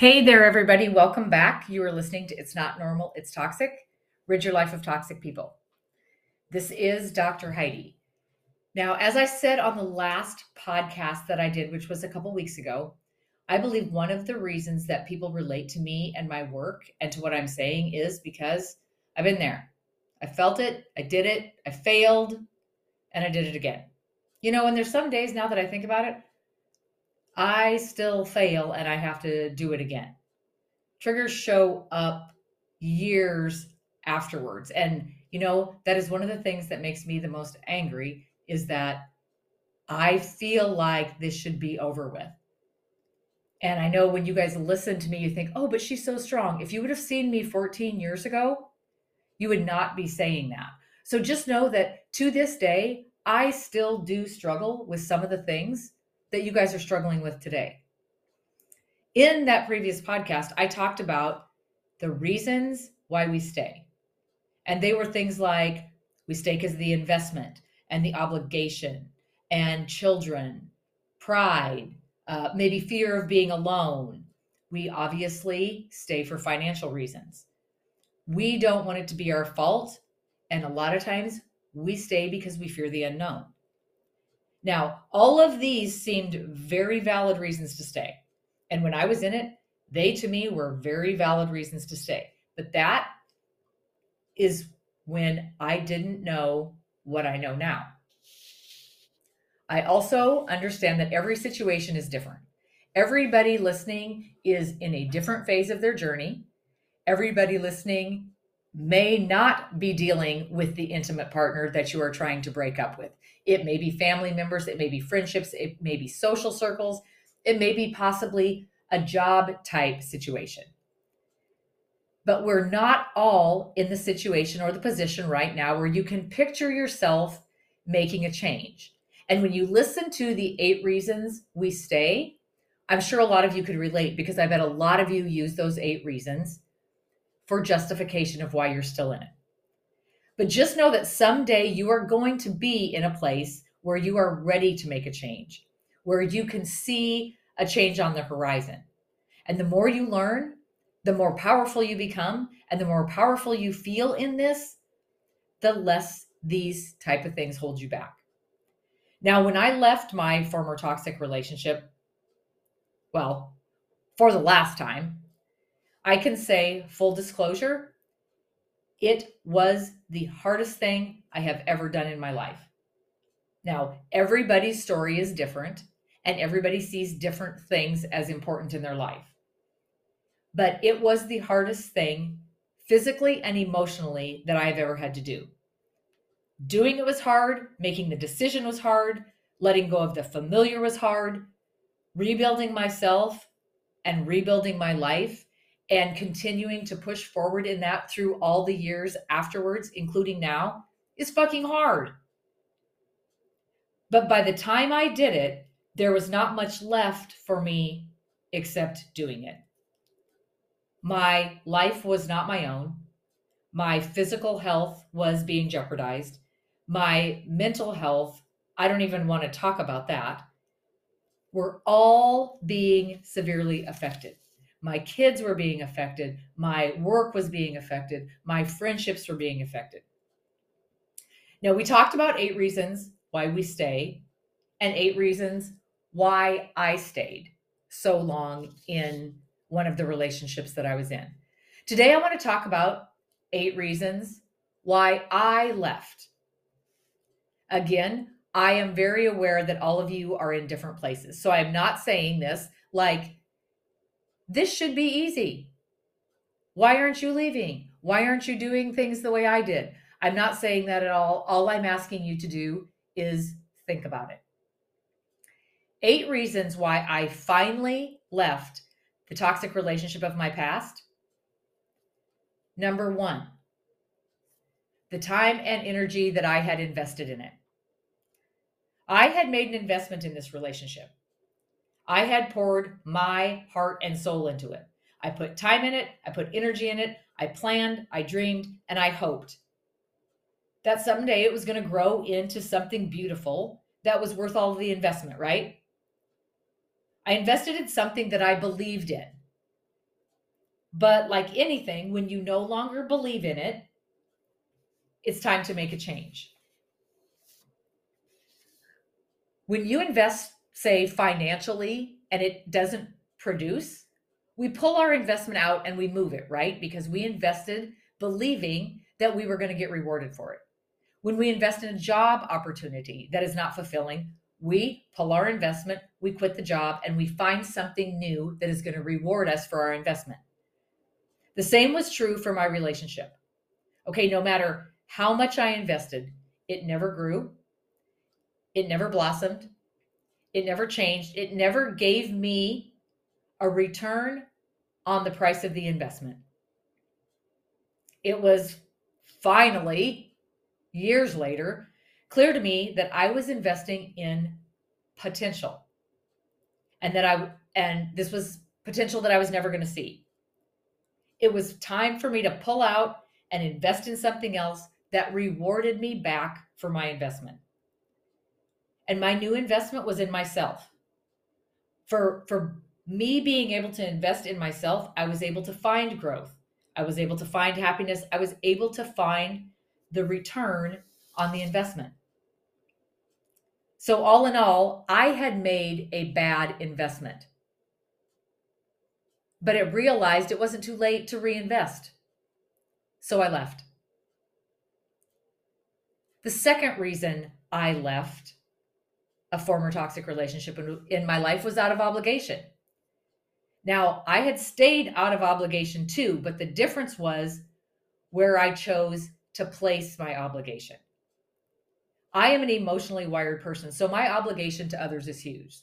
Hey there, everybody. Welcome back. You are listening to It's Not Normal, It's Toxic. Rid your life of toxic people. This is Dr. Heidi. Now, as I said on the last podcast that I did, which was a couple weeks ago, I believe one of the reasons that people relate to me and my work and to what I'm saying is because I've been there. I felt it, I did it, I failed, and I did it again. You know, and there's some days now that I think about it, I still fail and I have to do it again. Triggers show up years afterwards. And, you know, that is one of the things that makes me the most angry is that I feel like this should be over with. And I know when you guys listen to me, you think, oh, but she's so strong. If you would have seen me 14 years ago, you would not be saying that. So just know that to this day, I still do struggle with some of the things that you guys are struggling with today. In that previous podcast, I talked about the reasons why we stay. And they were things like we stay because of the investment and the obligation and children, pride, uh, maybe fear of being alone. We obviously stay for financial reasons. We don't want it to be our fault. And a lot of times we stay because we fear the unknown. Now, all of these seemed very valid reasons to stay. And when I was in it, they to me were very valid reasons to stay. But that is when I didn't know what I know now. I also understand that every situation is different. Everybody listening is in a different phase of their journey. Everybody listening may not be dealing with the intimate partner that you are trying to break up with. It may be family members, it may be friendships, it may be social circles, it may be possibly a job type situation. But we're not all in the situation or the position right now where you can picture yourself making a change. And when you listen to the eight reasons we stay, I'm sure a lot of you could relate because I bet a lot of you use those eight reasons for justification of why you're still in it. But just know that someday you are going to be in a place where you are ready to make a change, where you can see a change on the horizon. And the more you learn, the more powerful you become, and the more powerful you feel in this, the less these type of things hold you back. Now, when I left my former toxic relationship, well, for the last time, I can say, full disclosure, it was the hardest thing I have ever done in my life. Now, everybody's story is different, and everybody sees different things as important in their life. But it was the hardest thing physically and emotionally that I've ever had to do. Doing it was hard, making the decision was hard, letting go of the familiar was hard, rebuilding myself and rebuilding my life and continuing to push forward in that through all the years afterwards, including now, is fucking hard. But by the time I did it, there was not much left for me except doing it. My life was not my own. My physical health was being jeopardized. My mental health, I don't even want to talk about that. We're all being severely affected. My kids were being affected. My work was being affected. My friendships were being affected. Now, we talked about eight reasons why we stay and eight reasons why I stayed so long in one of the relationships that I was in. Today, I want to talk about eight reasons why I left. Again, I am very aware that all of you are in different places. So I'm not saying this like this should be easy. Why aren't you leaving? Why aren't you doing things the way I did? I'm not saying that at all. All I'm asking you to do is think about it. eight reasons why I finally left the toxic relationship of my past. Number one, the time and energy that I had invested in it. I had made an investment in this relationship. I had poured my heart and soul into it. I put time in it, I put energy in it, I planned, I dreamed, and I hoped that someday it was going to grow into something beautiful that was worth all the investment, right? I invested in something that I believed in. But like anything, when you no longer believe in it, it's time to make a change. When you invest, say, financially, and it doesn't produce, we pull our investment out and we move it, right? Because we invested believing that we were going to get rewarded for it. When we invest in a job opportunity that is not fulfilling, we pull our investment, we quit the job, and we find something new that is going to reward us for our investment. The same was true for my relationship. Okay, no matter how much I invested, it never grew, it never blossomed, it never changed, it never gave me a return on the price of the investment. It was finally, years later, clear to me that I was investing in potential and that I, and this was potential that I was never going to see. It was time for me to pull out and invest in something else that rewarded me back for my investment. And my new investment was in myself. For for me being able to invest in myself, I was able to find growth. I was able to find happiness. I was able to find the return on the investment. So, all in all, I had made a bad investment. But it realized it wasn't too late to reinvest. So I left. The second reason I left a former toxic relationship in my life was out of obligation. Now, I had stayed out of obligation too, but the difference was where I chose to place my obligation. I am an emotionally wired person, so my obligation to others is huge.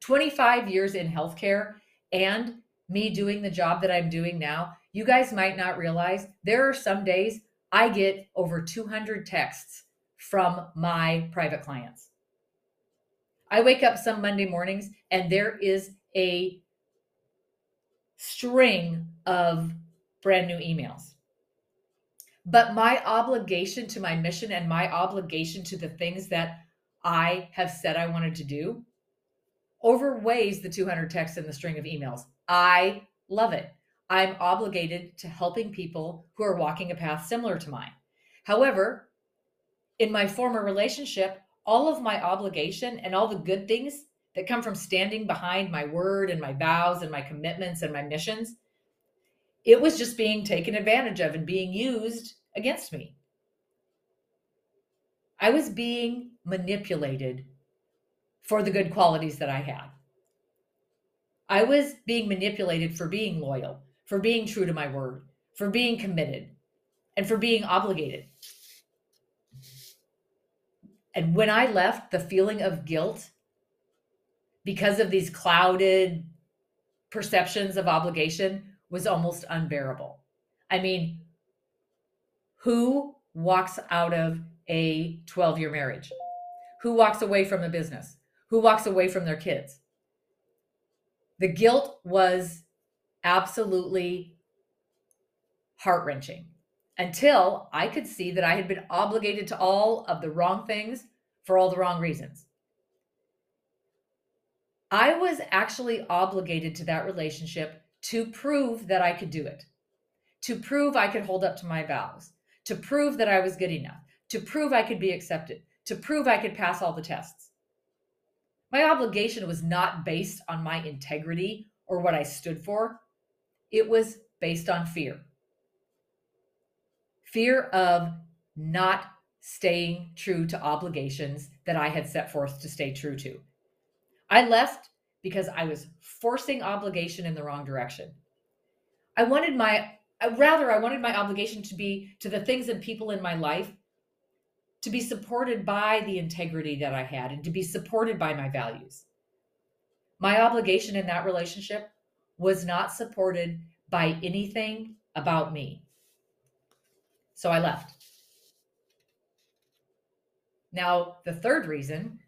25 years in healthcare and me doing the job that I'm doing now, you guys might not realize there are some days I get over 200 texts from my private clients. I wake up some Monday mornings and there is a string of brand new emails. But my obligation to my mission and my obligation to the things that I have said I wanted to do overweighs the 200 texts in the string of emails. I love it. I'm obligated to helping people who are walking a path similar to mine. However, in my former relationship, all of my obligation and all the good things that come from standing behind my word and my vows and my commitments and my missions, it was just being taken advantage of and being used against me. I was being manipulated for the good qualities that I had. I was being manipulated for being loyal, for being true to my word, for being committed, and for being obligated. And when I left, the feeling of guilt because of these clouded perceptions of obligation was almost unbearable. I mean, who walks out of a 12 year marriage? Who walks away from a business? Who walks away from their kids? The guilt was absolutely heart wrenching until I could see that I had been obligated to all of the wrong things for all the wrong reasons. I was actually obligated to that relationship to prove that I could do it, to prove I could hold up to my vows, to prove that I was good enough, to prove I could be accepted, to prove I could pass all the tests. My obligation was not based on my integrity or what I stood for, it was based on fear fear of not staying true to obligations that I had set forth to stay true to. I left because I was forcing obligation in the wrong direction. I wanted my uh, rather I wanted my obligation to be to the things and people in my life to be supported by the integrity that I had and to be supported by my values. My obligation in that relationship was not supported by anything about me. So I left. Now, the third reason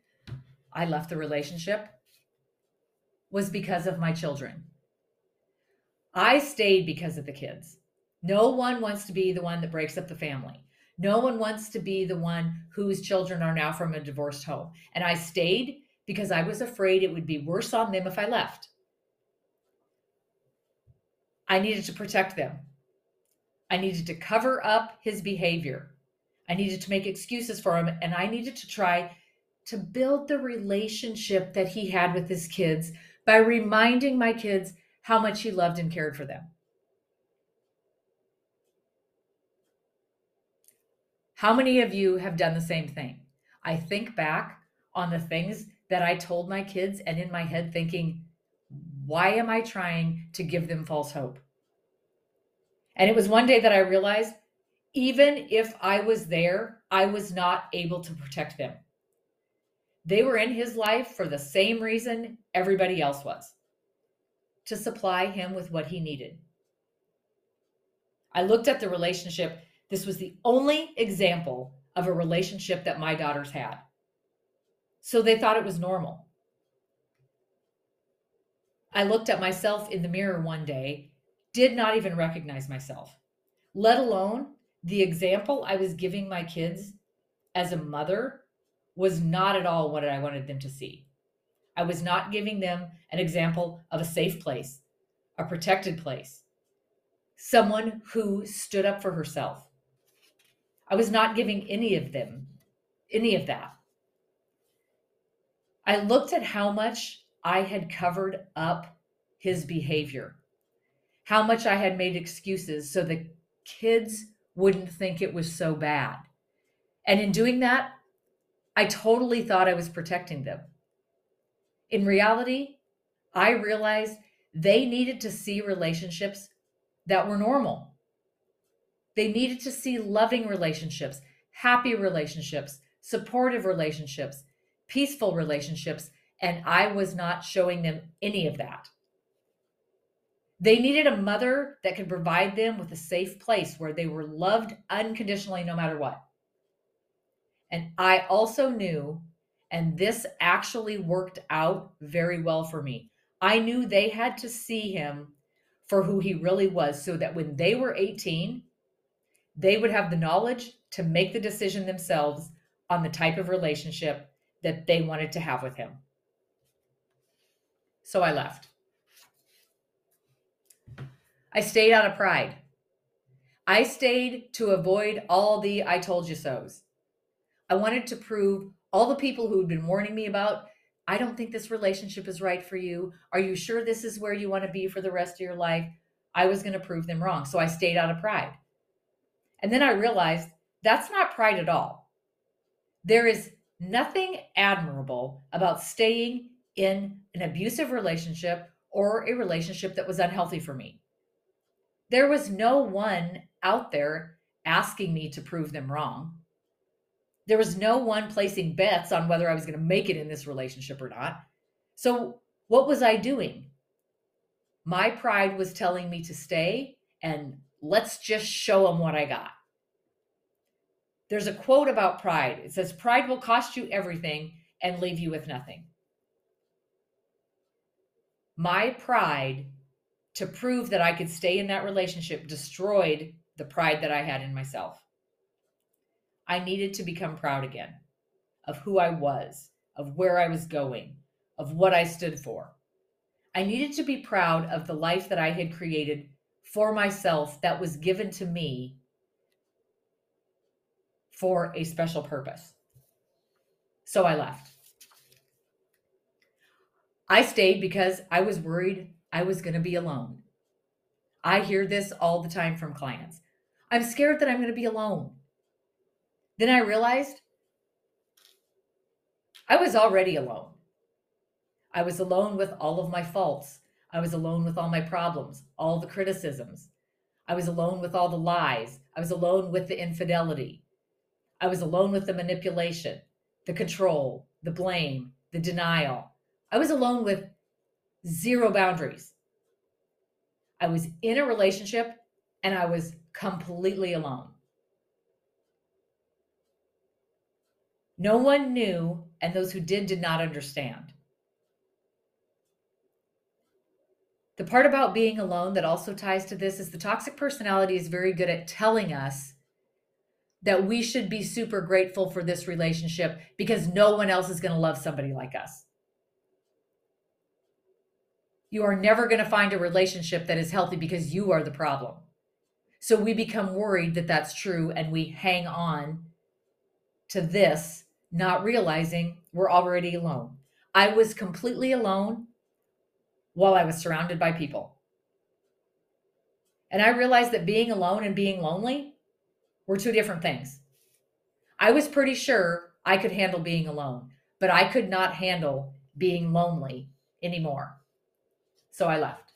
I left the relationship was because of my children. I stayed because of the kids. No one wants to be the one that breaks up the family. No one wants to be the one whose children are now from a divorced home. And I stayed because I was afraid it would be worse on them if I left. I needed to protect them. I needed to cover up his behavior. I needed to make excuses for him. And I needed to try to build the relationship that he had with his kids by reminding my kids how much he loved and cared for them. How many of you have done the same thing? I think back on the things that I told my kids and in my head thinking, why am I trying to give them false hope? And it was one day that I realized even if I was there, I was not able to protect them. They were in his life for the same reason everybody else was to supply him with what he needed. I looked at the relationship. This was the only example of a relationship that my daughters had. So they thought it was normal. I looked at myself in the mirror one day, did not even recognize myself, let alone the example I was giving my kids as a mother was not at all what I wanted them to see. I was not giving them an example of a safe place, a protected place, someone who stood up for herself. I was not giving any of them any of that. I looked at how much I had covered up his behavior, how much I had made excuses so the kids wouldn't think it was so bad. And in doing that, I totally thought I was protecting them. In reality, I realized they needed to see relationships that were normal. They needed to see loving relationships, happy relationships, supportive relationships, peaceful relationships, and I was not showing them any of that. They needed a mother that could provide them with a safe place where they were loved unconditionally no matter what. And I also knew, and this actually worked out very well for me. I knew they had to see him for who he really was so that when they were 18, they would have the knowledge to make the decision themselves on the type of relationship that they wanted to have with him. So I left. I stayed out of pride. I stayed to avoid all the I told you so's. I wanted to prove all the people who had been warning me about, I don't think this relationship is right for you. Are you sure this is where you want to be for the rest of your life? I was going to prove them wrong. So I stayed out of pride. And then I realized that's not pride at all. There is nothing admirable about staying in an abusive relationship or a relationship that was unhealthy for me there was no one out there asking me to prove them wrong. There was no one placing bets on whether I was going to make it in this relationship or not. So, what was I doing? My pride was telling me to stay and let's just show them what I got. There's a quote about pride. It says, Pride will cost you everything and leave you with nothing. My pride to prove that I could stay in that relationship destroyed the pride that I had in myself. I needed to become proud again of who I was, of where I was going, of what I stood for. I needed to be proud of the life that I had created for myself that was given to me for a special purpose. So I left. I stayed because I was worried I was going to be alone. I hear this all the time from clients. I'm scared that I'm going to be alone. Then I realized I was already alone. I was alone with all of my faults. I was alone with all my problems, all the criticisms. I was alone with all the lies. I was alone with the infidelity. I was alone with the manipulation, the control, the blame, the denial. I was alone with zero boundaries. I was in a relationship and I was completely alone. No one knew, and those who did did not understand. The part about being alone that also ties to this is the toxic personality is very good at telling us that we should be super grateful for this relationship because no one else is going to love somebody like us. You are never going to find a relationship that is healthy because you are the problem. So we become worried that that's true and we hang on to this, not realizing we're already alone. I was completely alone while I was surrounded by people. And I realized that being alone and being lonely were two different things. I was pretty sure I could handle being alone, but I could not handle being lonely anymore. So I left.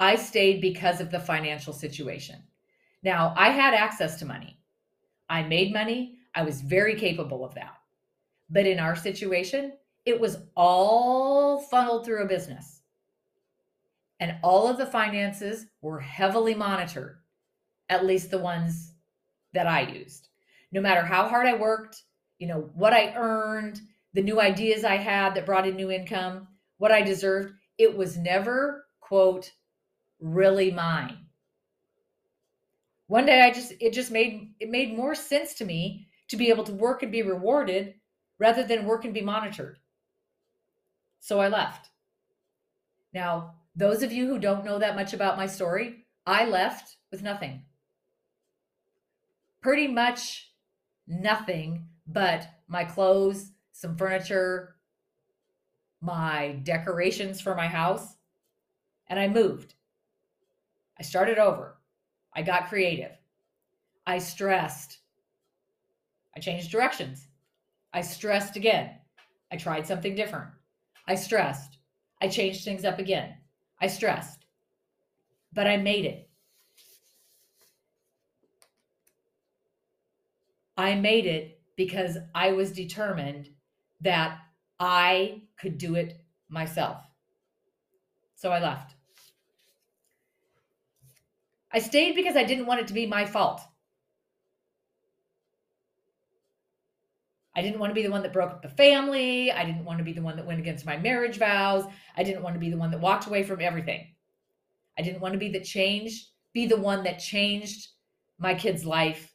I stayed because of the financial situation. Now, I had access to money. I made money. I was very capable of that. But in our situation, it was all funneled through a business. And all of the finances were heavily monitored, at least the ones that I used. No matter how hard I worked, you know, what I earned, the new ideas I had that brought in new income, what I deserved, it was never, quote, really mine. One day I just it just made it made more sense to me to be able to work and be rewarded rather than work and be monitored. So I left. Now, those of you who don't know that much about my story, I left with nothing. Pretty much nothing but my clothes, some furniture, my decorations for my house, and I moved. I started over. I got creative. I stressed. I changed directions. I stressed again. I tried something different. I stressed. I changed things up again. I stressed. But I made it. I made it because I was determined that I could do it myself. So I left. I stayed because I didn't want it to be my fault. I didn't want to be the one that broke up the family. I didn't want to be the one that went against my marriage vows. I didn't want to be the one that walked away from everything. I didn't want to be the change, be the one that changed my kid's life,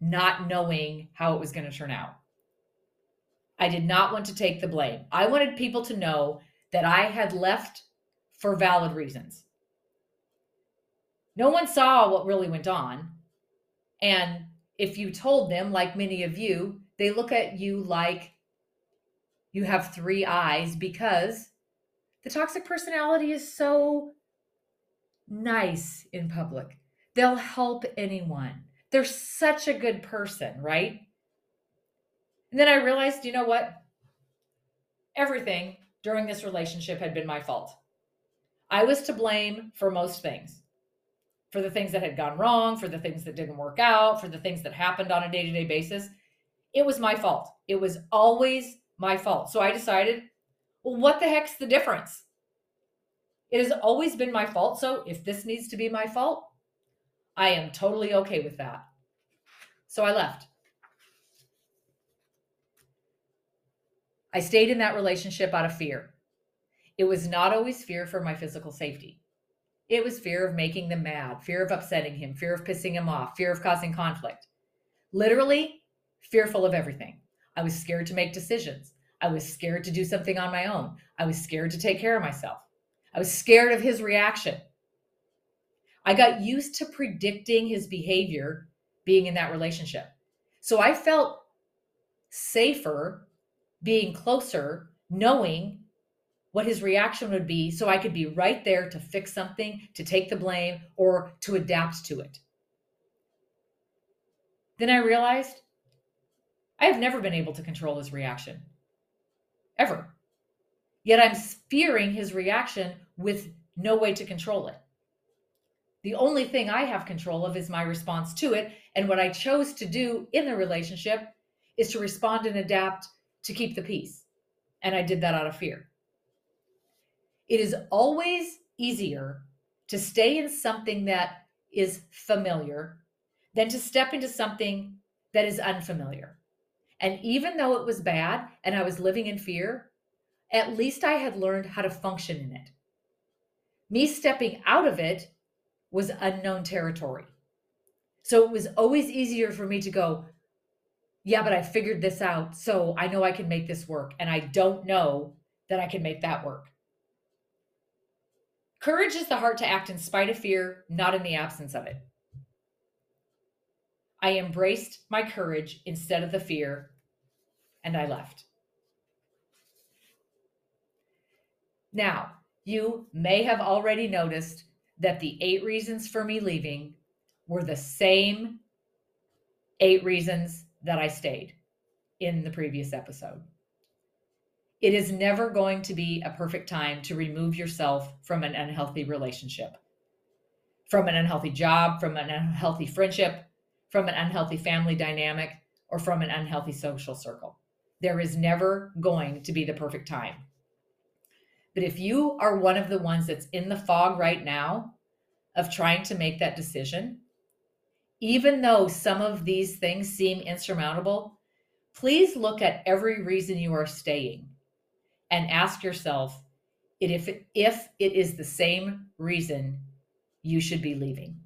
not knowing how it was going to turn out. I did not want to take the blame. I wanted people to know that I had left for valid reasons. No one saw what really went on. And if you told them, like many of you, they look at you like you have three eyes because the toxic personality is so nice in public. They'll help anyone. They're such a good person, right? And then I realized, you know what? Everything during this relationship had been my fault. I was to blame for most things for the things that had gone wrong, for the things that didn't work out, for the things that happened on a day to day basis it was my fault. It was always my fault. So I decided, well, what the heck's the difference? It has always been my fault. So if this needs to be my fault, I am totally okay with that. So I left. I stayed in that relationship out of fear. It was not always fear for my physical safety. It was fear of making them mad, fear of upsetting him, fear of pissing him off, fear of causing conflict. Literally, fearful of everything. I was scared to make decisions. I was scared to do something on my own. I was scared to take care of myself. I was scared of his reaction. I got used to predicting his behavior being in that relationship. So I felt safer being closer, knowing what his reaction would be so I could be right there to fix something, to take the blame, or to adapt to it. Then I realized I have never been able to control his reaction, ever. Yet I'm fearing his reaction with no way to control it. The only thing I have control of is my response to it. And what I chose to do in the relationship is to respond and adapt to keep the peace. and I did that out of fear. It is always easier to stay in something that is familiar than to step into something that is unfamiliar. And even though it was bad and I was living in fear, at least I had learned how to function in it. Me stepping out of it was unknown territory. So it was always easier for me to go, yeah, but I figured this out. So I know I can make this work. And I don't know that I can make that work. Courage is the heart to act in spite of fear, not in the absence of it. I embraced my courage instead of the fear, and I left. Now, you may have already noticed that the eight reasons for me leaving were the same eight reasons that I stayed in the previous episode. It is never going to be a perfect time to remove yourself from an unhealthy relationship, from an unhealthy job, from an unhealthy friendship, from an unhealthy family dynamic, or from an unhealthy social circle. There is never going to be the perfect time. But if you are one of the ones that's in the fog right now of trying to make that decision, even though some of these things seem insurmountable, please look at every reason you are staying and ask yourself if if it is the same reason you should be leaving.